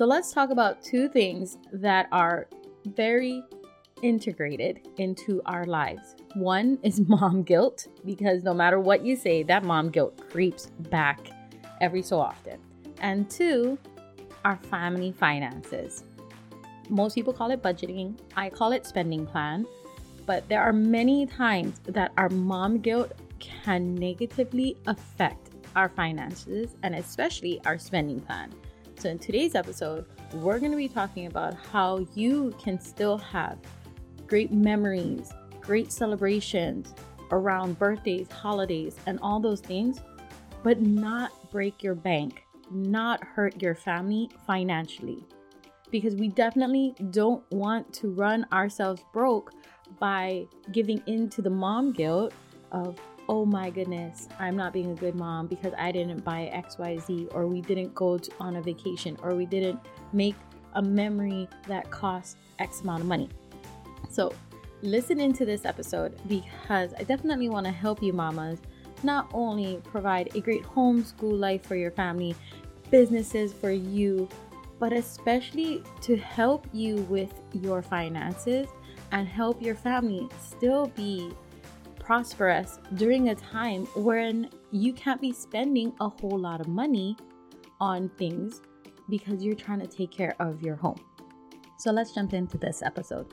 So let's talk about two things that are very integrated into our lives. One is mom guilt, because no matter what you say, that mom guilt creeps back every so often. And two, our family finances. Most people call it budgeting, I call it spending plan. But there are many times that our mom guilt can negatively affect our finances and especially our spending plan. So, in today's episode, we're going to be talking about how you can still have great memories, great celebrations around birthdays, holidays, and all those things, but not break your bank, not hurt your family financially. Because we definitely don't want to run ourselves broke by giving in to the mom guilt of, oh my goodness, I'm not being a good mom because I didn't buy XYZ, or we didn't go to, on a vacation, or we didn't make a memory that cost X amount of money. So, listen into this episode because I definitely want to help you, mamas, not only provide a great homeschool life for your family, businesses for you, but especially to help you with your finances and help your family still be prosperous during a time when you can't be spending a whole lot of money on things because you're trying to take care of your home. So let's jump into this episode.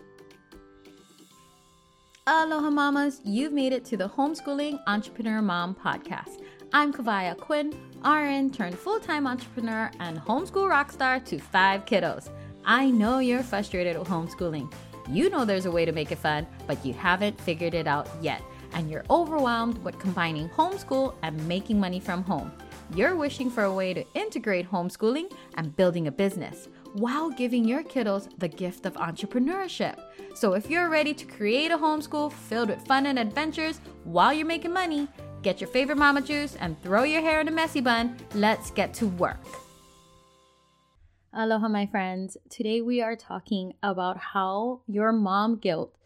Aloha mamas, you've made it to the Homeschooling Entrepreneur Mom podcast. I'm Kawai Ahquin, RN turned full-time entrepreneur and homeschool rockstar to five kiddos. I know you're frustrated with homeschooling. You know there's a way to make it fun, but you haven't figured it out yet, and you're overwhelmed with combining homeschool and making money from home. You're wishing for a way to integrate homeschooling and building a business while giving your kiddos the gift of entrepreneurship. So, if you're ready to create a homeschool filled with fun and adventures while you're making money, get your favorite mama juice and throw your hair in a messy bun. Let's get to work. Aloha, my friends. Today we are talking about how your mom guilt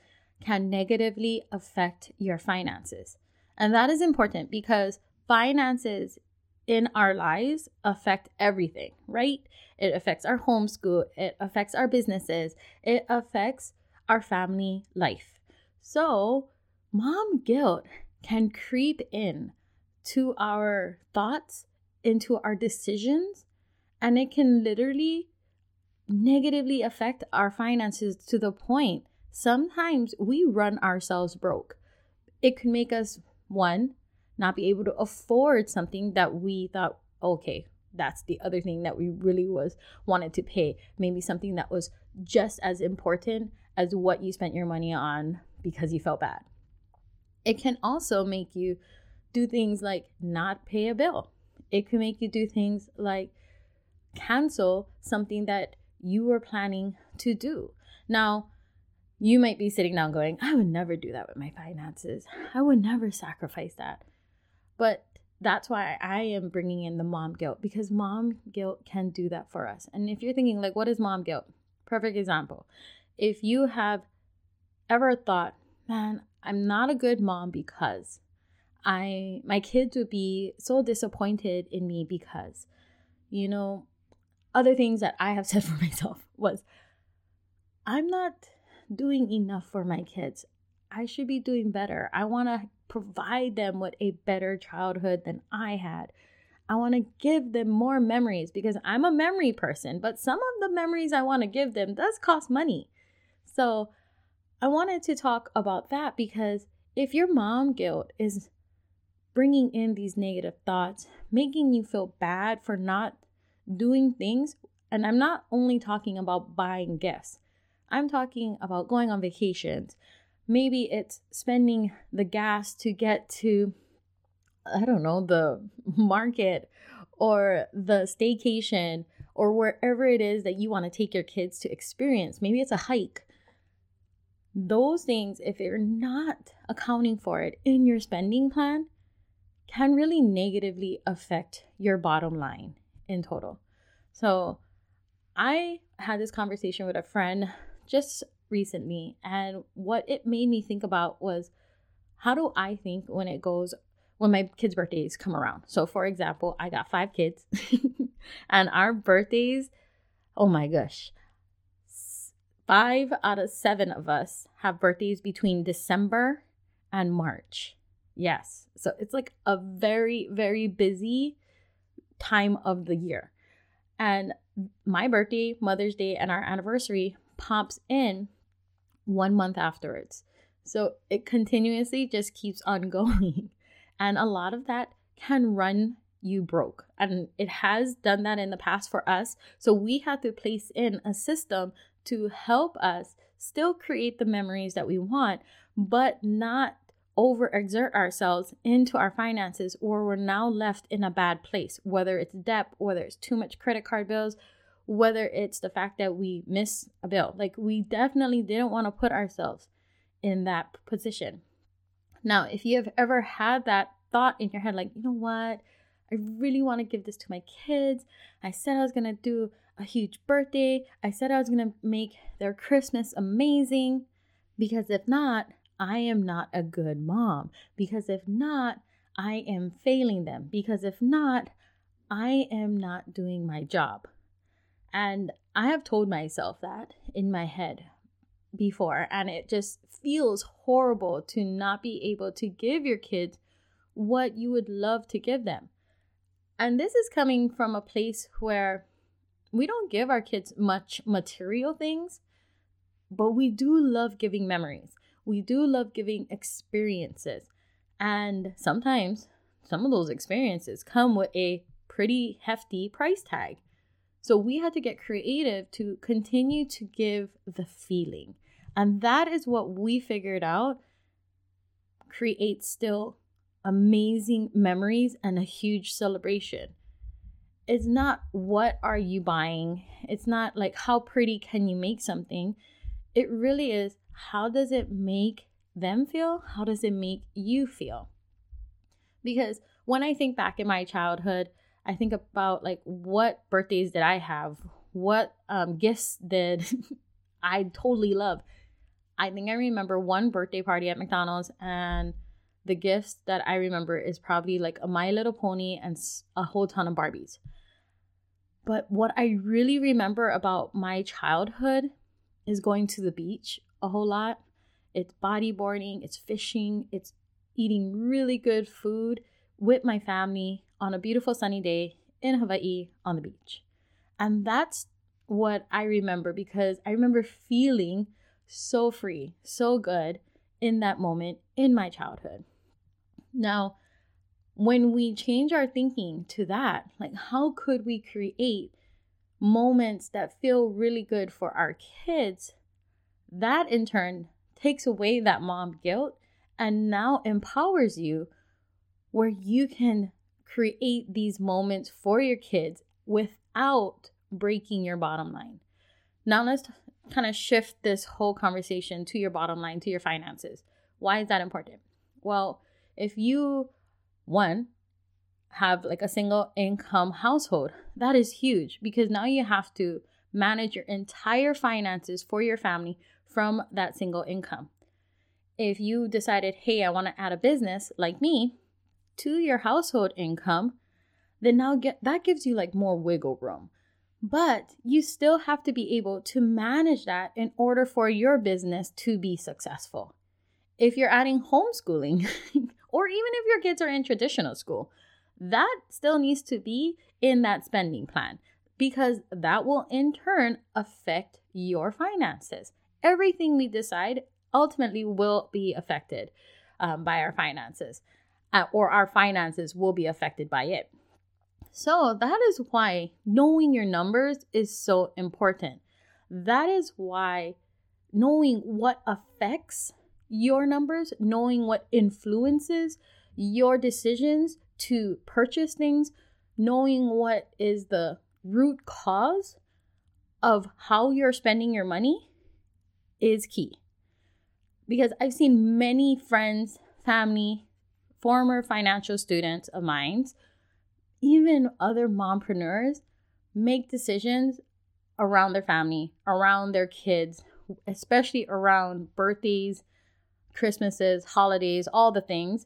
can negatively affect your finances. And that is important because finances in our lives affect everything, right? It affects our homeschool, it affects our businesses, it affects our family life. So, mom guilt can creep in to our thoughts, into our decisions, and it can literally negatively affect our finances to the point sometimes we run ourselves broke. It can make us one not be able to afford something that we thought okay that's the other thing that we really was wanted to pay. Maybe something that was just as important as what you spent your money on because you felt bad. It can also make you do things like not pay a bill. It can make you do things like cancel something that you were planning to do. Now you might be sitting down going i would never do that with my finances i would never sacrifice that but that's why I am bringing in the mom guilt because mom guilt can do that for us. And if you're thinking, like, what is mom guilt? Perfect example. If you have ever thought, man, I'm not a good mom because I my kids would be so disappointed in me because you know other things that I have said for myself was I'm not doing enough for my kids. I should be doing better. I want to provide them with a better childhood than I had. I want to give them more memories because I'm a memory person, but some of the memories I want to give them does cost money. So I wanted to talk about that because if your mom guilt is bringing in these negative thoughts, making you feel bad for not doing things, and I'm not only talking about buying gifts, I'm talking about going on vacations, maybe it's spending the gas to get to I don't know, the market or the staycation or wherever it is that you want to take your kids to experience. Maybe it's a hike. Those things, if you're not accounting for it in your spending plan, can really negatively affect your bottom line in total. So, I had this conversation with a friend just recently, and what it made me think about was how do I think when it goes when my kids' birthdays come around. So, for example, I got five kids, and our birthdays oh my gosh, five out of seven of us have birthdays between December and March. Yes. So it's like a very, very busy time of the year. And my birthday, Mother's Day, and our anniversary pops in one month afterwards. So it continuously just keeps on going. And a lot of that can run you broke. And it has done that in the past for us. So we have to place in a system to help us still create the memories that we want, but not overexert ourselves into our finances or we're now left in a bad place, whether it's debt, whether it's too much credit card bills, whether it's the fact that we miss a bill. Like we definitely didn't want to put ourselves in that position. Now, if you have ever had that thought in your head, like, you know what, I really want to give this to my kids. I said I was going to do a huge birthday. I said I was going to make their Christmas amazing. Because if not, I am not a good mom. Because if not, I am failing them. Because if not, I am not doing my job. And I have told myself that in my head before, and it just feels horrible to not be able to give your kids what you would love to give them. And this is coming from a place where we don't give our kids much material things, but we do love giving memories. We do love giving experiences. And sometimes some of those experiences come with a pretty hefty price tag. So we had to get creative to continue to give the feeling. And that is what we figured out creates still amazing memories and a huge celebration. It's not what are you buying? It's not like how pretty can you make something? It really is how does it make them feel? How does it make you feel? Because when I think back in my childhood, I think about like what birthdays did I have? What um, gifts did I totally love? I think I remember one birthday party at McDonald's, and the gifts that I remember is probably like a My Little Pony and a whole ton of Barbies. But what I really remember about my childhood is going to the beach a whole lot. It's bodyboarding, it's fishing, it's eating really good food with my family on a beautiful sunny day in Hawaii on the beach. And that's what I remember because I remember feeling so free, so good in that moment in my childhood. Now, when we change our thinking to that, like how could we create moments that feel really good for our kids? That in turn takes away that mom guilt and now empowers you where you can create these moments for your kids without breaking your bottom line. Now let's kind of shift this whole conversation to your bottom line, to your finances. Why is that important? Well, if you, one, have like a single income household, that is huge because now you have to manage your entire finances for your family from that single income. If you decided, hey, I want to add a business like me to your household income, then now get that gives you like more wiggle room. But you still have to be able to manage that in order for your business to be successful. If you're adding homeschooling, or even if your kids are in traditional school, that still needs to be in that spending plan because that will in turn affect your finances. Everything we decide ultimately will be affected um, by our finances, uh, or our finances will be affected by it. So that is why knowing your numbers is so important. That is why knowing what affects your numbers, knowing what influences your decisions to purchase things, knowing what is the root cause of how you're spending your money is key. Because I've seen many friends, family, former financial students of mine even other mompreneurs make decisions around their family, around their kids, especially around birthdays, Christmases, holidays, all the things.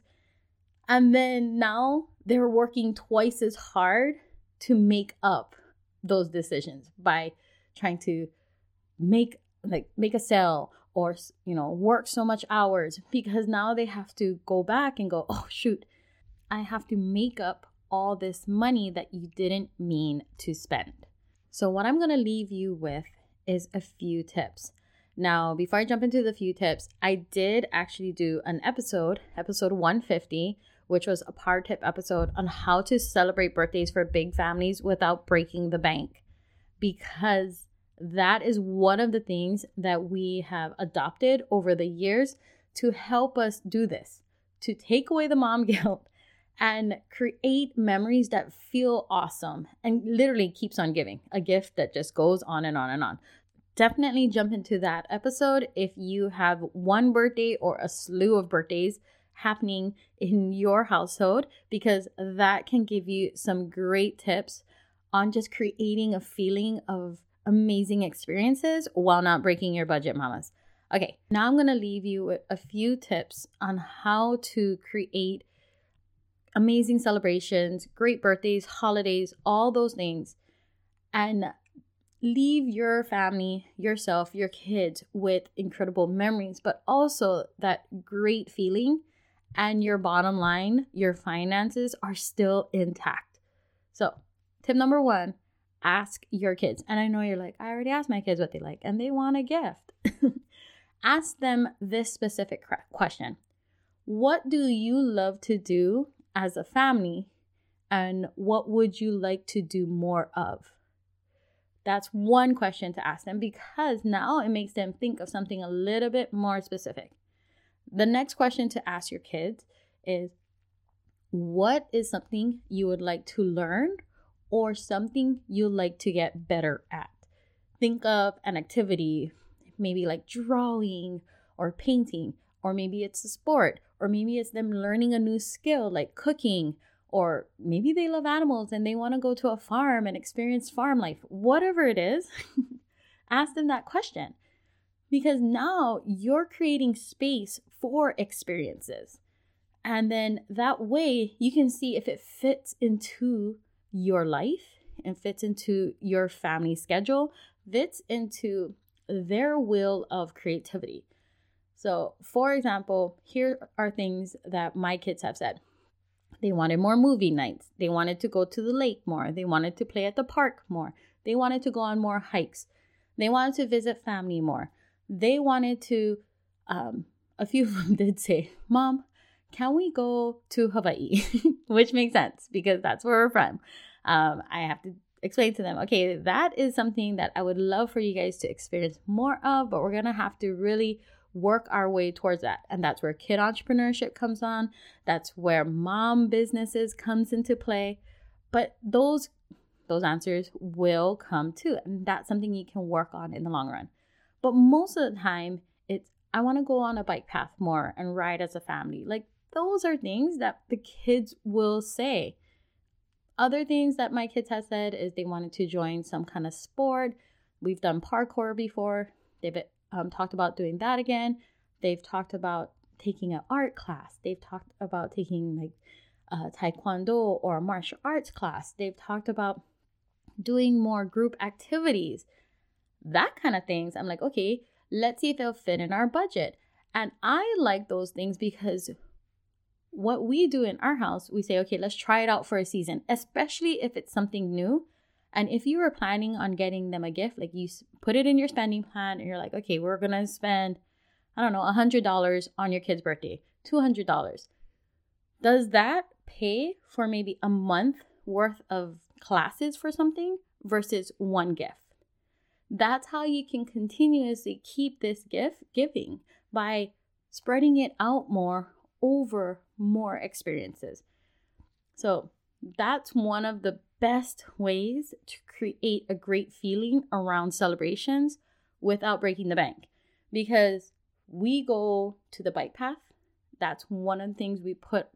And then now they're working twice as hard to make up those decisions by trying to make like make a sale or you know work so much hours because now they have to go back and go oh shoot i have to make up all this money that you didn't mean to spend. So what i'm going to leave you with is a few tips. Now before i jump into the few tips i did actually do an episode episode 150 which was a power tip episode on how to celebrate birthdays for big families without breaking the bank because that is one of the things that we have adopted over the years to help us do this, to take away the mom guilt and create memories that feel awesome and literally keeps on giving a gift that just goes on and on and on. Definitely jump into that episode if you have one birthday or a slew of birthdays happening in your household because that can give you some great tips on just creating a feeling of amazing experiences while not breaking your budget, mamas. Okay, now I'm gonna leave you with a few tips on how to create amazing celebrations, great birthdays, holidays, all those things, and leave your family, yourself, your kids with incredible memories, but also that great feeling and your bottom line, your finances are still intact. So, tip number one ask your kids. And I know you're like, I already asked my kids what they like and they want a gift. ask them this specific question What do you love to do as a family? And what would you like to do more of? That's one question to ask them because now it makes them think of something a little bit more specific. The next question to ask your kids is What is something you would like to learn or something you like to get better at. Think of an activity, maybe like drawing or painting, or maybe it's a sport, or maybe it's them learning a new skill like cooking, or maybe they love animals and they want to go to a farm and experience farm life. Whatever it is, ask them that question because now you're creating space for experiences. And then that way you can see if it fits into your life and fits into your family schedule, fits into their will of creativity. So, for example, here are things that my kids have said. They wanted more movie nights. They wanted to go to the lake more. They wanted to play at the park more. They wanted to go on more hikes. They wanted to visit family more. They wanted to, um, a few of them did say, Mom, can we go to Hawaii? Which makes sense because that's where we're from. Um, I have to explain to them, okay, that is something that I would love for you guys to experience more of, but we're going to have to really work our way towards that. And that's where kid entrepreneurship comes on. That's where mom businesses comes into play. But those those answers will come too. And that's something you can work on in the long run. But most of the time, it's I want to go on a bike path more and ride as a family. Like those are things that the kids will say. Other things that my kids have said is they wanted to join some kind of sport. We've done parkour before. They've um, talked about doing that again. They've talked about taking an art class. They've talked about taking like a taekwondo or martial arts class. They've talked about doing more group activities, that kind of things. I'm like, okay, let's see if it'll fit in our budget. And I like those things because what we do in our house, we say, okay, let's try it out for a season, especially if it's something new. And if you were planning on getting them a gift, like you put it in your spending plan and you're like, okay, we're going to spend, I don't know, $100 on your kid's birthday, $200. Does that pay for maybe a month worth of classes for something versus one gift? That's how you can continuously keep this gift giving by spreading it out more over more experiences. So, that's one of the best ways to create a great feeling around celebrations without breaking the bank. Because we go to the bike path, that's one of the things we put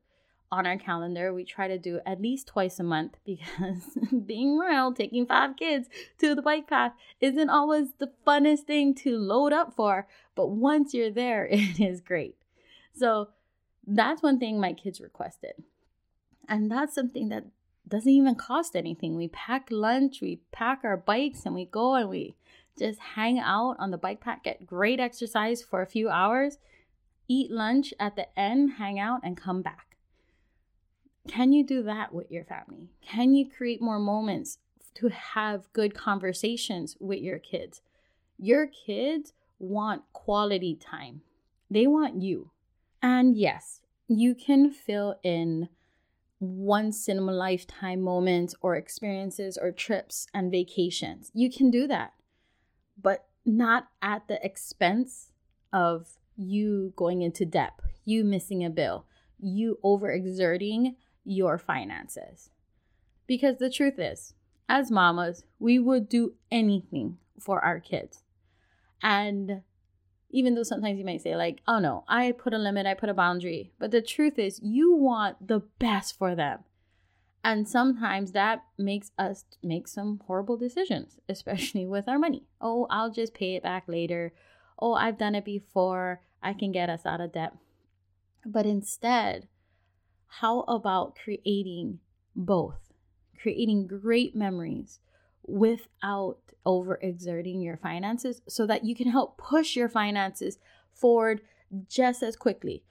on our calendar. We try to do at least twice a month because being real, taking five kids to the bike path isn't always the funnest thing to load up for, but once you're there, it is great. So, that's one thing my kids requested. And that's something that doesn't even cost anything. We pack lunch, we pack our bikes, and we go and we just hang out on the bike pack, get great exercise for a few hours, eat lunch at the end, hang out, and come back. Can you do that with your family? Can you create more moments to have good conversations with your kids? Your kids want quality time, they want you. And yes, you can fill in once in a lifetime moments or experiences or trips and vacations. You can do that, but not at the expense of you going into debt, you missing a bill, you overexerting your finances. Because the truth is, as mamas, we would do anything for our kids. And even though sometimes you might say, like, oh no, I put a limit, I put a boundary. But the truth is, you want the best for them. And sometimes that makes us make some horrible decisions, especially with our money. Oh, I'll just pay it back later. Oh, I've done it before. I can get us out of debt. But instead, how about creating both? Creating great memories without overexerting your finances so that you can help push your finances forward just as quickly.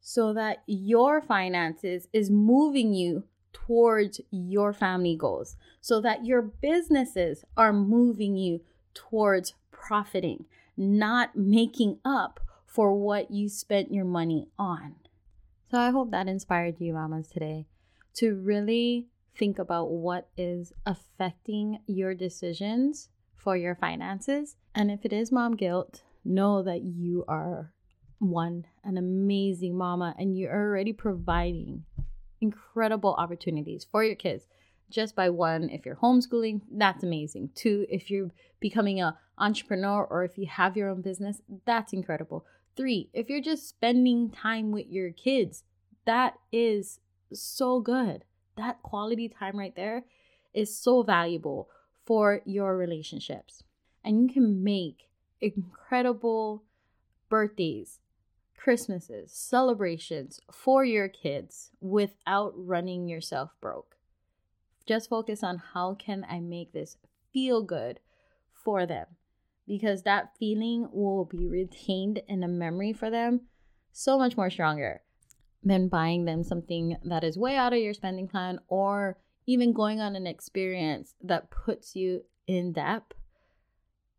So that your finances is moving you towards your family goals. So that your businesses are moving you towards profiting not making up for what you spent your money on. So i hope that inspired you mamas today to really think about what is affecting your decisions for your finances. And if it is mom guilt, know that you are one, an amazing mama, and you're already providing incredible opportunities for your kids. Just by one, if you're homeschooling, that's amazing. Two, if you're becoming a entrepreneur or if you have your own business, that's incredible. Three, if you're just spending time with your kids, that is so good that quality time right there is so valuable for your relationships. And you can make incredible birthdays, Christmases, celebrations for your kids without running yourself broke. Just focus on how can I make this feel good for them because that feeling will be retained in a memory for them so much more stronger than buying them something that is way out of your spending plan or even going on an experience that puts you in debt.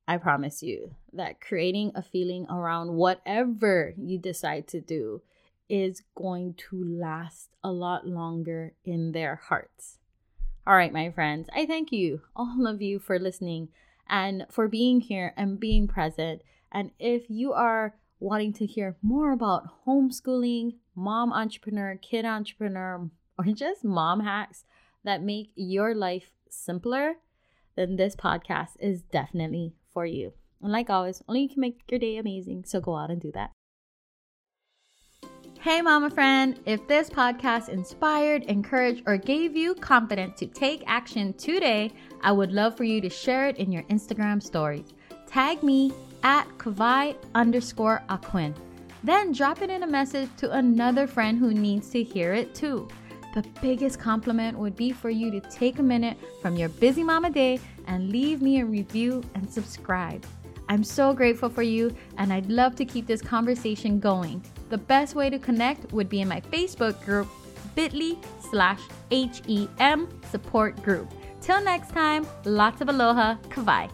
I promise you that creating a feeling around whatever you decide to do is going to last a lot longer in their hearts. All right, my friends, I thank you, all of you, for listening and for being here and being present. And if you are wanting to hear more about homeschooling, mom entrepreneur, kid entrepreneur, or just mom hacks that make your life simpler, then this podcast is definitely for you. And like always, only you can make your day amazing. So go out and do that. Hey, mama friend, if this podcast inspired, encouraged, or gave you confidence to take action today, I would love for you to share it in your Instagram stories. Tag me at Kawai underscore Ahquin. Then drop it in a message to another friend who needs to hear it too. The biggest compliment would be for you to take a minute from your busy mama day and leave me a review and subscribe. I'm so grateful for you, and I'd love to keep this conversation going. The best way to connect would be in my Facebook group, bit.ly slash HEM support group. Till next time, lots of aloha, Kawai.